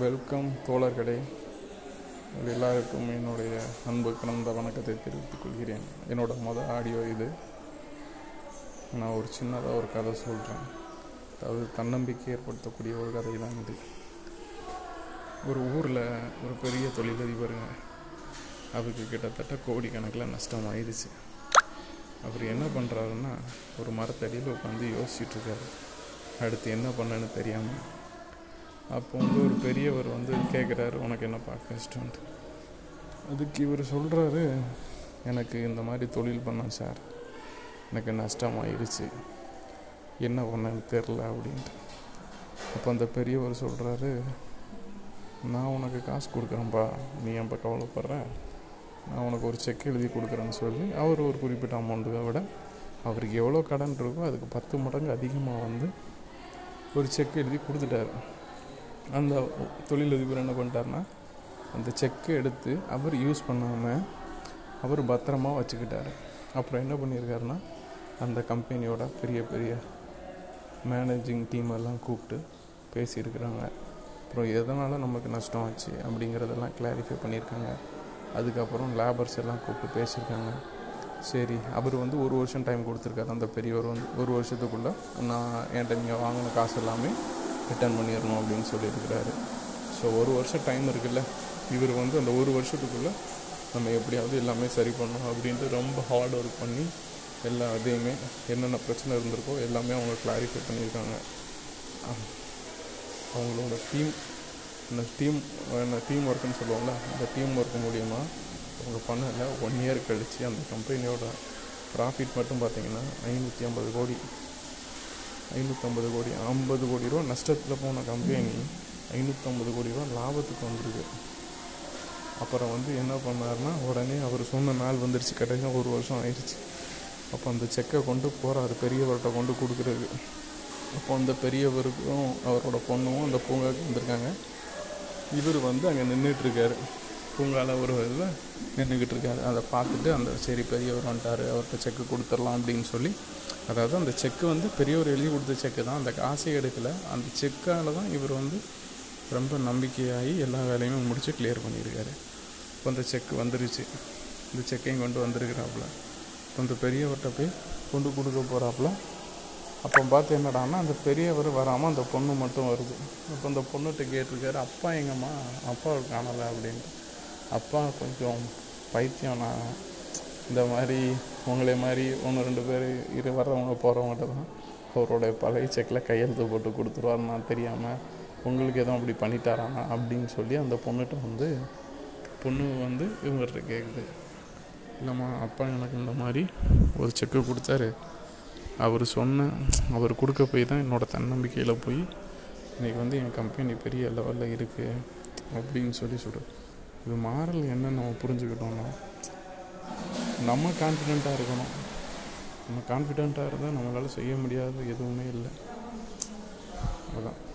Welcome தோழர்களே. எல்லாருக்கும் என்னுடைய அன்பு கலந்த வணக்கத்தை தெரிவித்துக் கொள்கிறேன். என்னோட மொதல் ஆடியோ இது. நான் ஒரு சின்னதாக ஒரு கதை சொல்கிறேன் அதாவது தன்னம்பிக்கை ஏற்படுத்தக்கூடிய ஒரு கதை தான் இது. ஒரு ஊரில் ஒரு பெரிய தொழிலதிபருங்க அவருக்கு கிட்டத்தட்ட கோடிக்கணக்கில் நஷ்டம் ஆயிடுச்சு அவர் என்ன பண்ணுறாருன்னா ஒரு மரத்தடியில் உட்காந்து யோசிச்சுட்ருக்காரு அடுத்து என்ன பண்ணன்னு தெரியாமல் அப்போ வந்து ஒரு பெரியவர் வந்து கேட்குறாரு உனக்கு என்னப்பா கஷ்டம்ட்டு அதுக்கு இவர் சொல்கிறாரு எனக்கு இந்த மாதிரி தொழில் பண்ணேன் சார். எனக்கு நஷ்டமாயிருச்சு. என்ன பண்ணேன்னு தெரில அப்படின்ட்டு. அப்போ அந்த பெரியவர் சொல்கிறாரு நான் உனக்கு காசு கொடுக்குறேன்ப்பா நீ ஏன்ப்பா கவலைப்படுற? நான் உனக்கு ஒரு செக் எழுதி கொடுக்குறேன்னு சொல்லி அவர் ஒரு குறிப்பிட்ட அமௌண்ட்டுக்காக விட அவருக்கு எவ்வளோ கடன் இருக்கோ அதுக்கு பத்து மடங்கு அதிகமாக வந்து ஒரு செக் எழுதி கொடுத்துட்டாரு. அந்த தொழிலதிபர் என்ன பண்ணிட்டாருன்னா அந்த செக்கை எடுத்து அவர் யூஸ் பண்ணாமல் அவர் பத்திரமா வச்சுக்கிட்டார். அப்புறம் என்ன பண்ணியிருக்காருன்னா அந்த கம்பெனியோட பெரிய பெரிய மேனேஜிங் டீமெல்லாம் கூப்பிட்டு பேசியிருக்கிறாங்க. அப்புறம் எதனால் நமக்கு நஷ்டம் ஆச்சு அப்படிங்கிறதெல்லாம் கிளாரிஃபை பண்ணியிருக்காங்க. அதுக்கப்புறம் லேபர்ஸ் எல்லாம் கூப்பிட்டு பேசியிருக்காங்க. சரி அவர் வந்து ஒரு வருஷம் டைம் கொடுத்துருக்காரு. அந்த பெரியவர் வந்து ஒரு வருஷத்துக்குள்ளே நான் என்கிட்ட நீங்கள் வாங்கின காசு எல்லாமே ரிட்டர்ன் பண்ணிடணும் அப்படின்னு சொல்லியிருக்கிறாரு. ஸோ ஒரு வருஷம் டைம் இருக்குல்ல? இவர் வந்து அந்த ஒரு வருஷத்துக்குள்ளே நம்ம எப்படியாவது எல்லாமே சரி பண்ணணும் அப்படின்ட்டு ரொம்ப ஹார்ட் ஒர்க் பண்ணி எல்லா இதையுமே என்னென்ன பிரச்சனை இருந்திருக்கோ எல்லாமே அவங்க கிளாரிஃபை பண்ணியிருக்காங்க. அவங்களோட டீம் இந்த டீம் என்ன டீம் ஒர்க்குன்னு சொல்லுவாங்கள்ல அந்த டீம் ஒர்க் மூலிமா அவங்க பண்ணலை ஒன் இயர் கழித்து அந்த கம்பெனியோட ப்ராஃபிட் மட்டும் பார்த்தீங்கன்னா ஐநூற்றி ஐம்பது கோடி. ஐநூற்றம்பது கோடி ஐம்பது கோடி ரூபா நஷ்டத்தில் போன கம்பெனி ஐநூற்றம்பது கோடி ரூபா லாபத்துக்கு வந்திருக்கு. அப்புறம் வந்து என்ன பண்ணாருன்னா உடனே அவர் சொன்ன நாள் வந்துருச்சு கடைசியாக ஒரு வருஷம் ஆயிடுச்சு. அப்போ அந்த செக்கை கொண்டு போகிறாரு பெரியவர்கிட்ட கொண்டு கொடுக்குறது. அப்போ அந்த பெரியவருக்கும் அவரோட பொண்ணும் அந்த பூங்காவுக்கு வந்திருக்காங்க. இவர் வந்து அங்கே நின்றுட்டுருக்காரு பூங்காவில் ஒரு இதில் நின்றுக்கிட்டு இருக்காரு. அதை பார்த்துட்டு அந்த சரி பெரியவர் வந்துட்டார் அவர்கிட்ட செக்கு கொடுத்துடலாம் அப்படின்னு சொல்லி அதாவது அந்த செக்கு வந்து பெரியவர் எழுதி கொடுத்த செக்கு தான். அந்த காசை எடுக்கலை. அந்த செக்கால் தான் இவர் வந்து ரொம்ப நம்பிக்கையாகி எல்லா வேலையுமே முடித்து கிளியர் பண்ணியிருக்காரு. இப்போ அந்த செக்கு வந்துருச்சு. இந்த செக்கையும் கொண்டு வந்திருக்கிறாப்புல. இப்போ அந்த பெரியவர்கிட்ட போய் கொண்டு கொடுக்க போகிறாப்புல அப்போ பார்த்து என்னடான்னா அந்த பெரியவர் வராமல் அந்த பொண்ணு மட்டும் வருது. அப்போ அந்த பொண்ணுகிட்ட கேட்டிருக்காரு அப்பா எங்கம்மா? அப்பாவை காணலை அப்படின்ட்டு. அப்பா கொஞ்சம் பைத்தியம் நான் இந்த மாதிரி உங்களை மாதிரி ஒன்று ரெண்டு பேர் இரு வர்றவங்க போகிறவங்கள்ட்ட தான் அவரோட பழைய செக்கில் கையெழுத்து போட்டு கொடுத்துருவாருன்னா தெரியாமல் உங்களுக்கு எதுவும் அப்படி பண்ணிட்டாரானா அப்படின்னு சொல்லி அந்த பொண்ணுகிட்ட வந்து பொண்ணு வந்து இவங்ககிட்ட கேட்குது இல்லைம்மா அப்பா எனக்கு இந்த மாதிரி ஒரு செக்கு கொடுத்தாரு. அவர் சொன்ன அவர் கொடுக்க போய் தான் என்னோடய தன்னம்பிக்கையில் போய் இன்றைக்கி வந்து என் கம்பெனி பெரிய லெவலில் இருக்குது அப்படின்னு சொல்லி சொல்கிறேன் இது மாறல் என்ன நம்ம புரிஞ்சுக்கிட்டோம்னா நம்ம கான்ஃபிடெண்ட்டாக இருக்கணும். நம்ம கான்ஃபிடெண்ட்டாக இருந்தால் நம்மளால் செய்ய முடியாத எதுவுமே இல்லை. அதான்.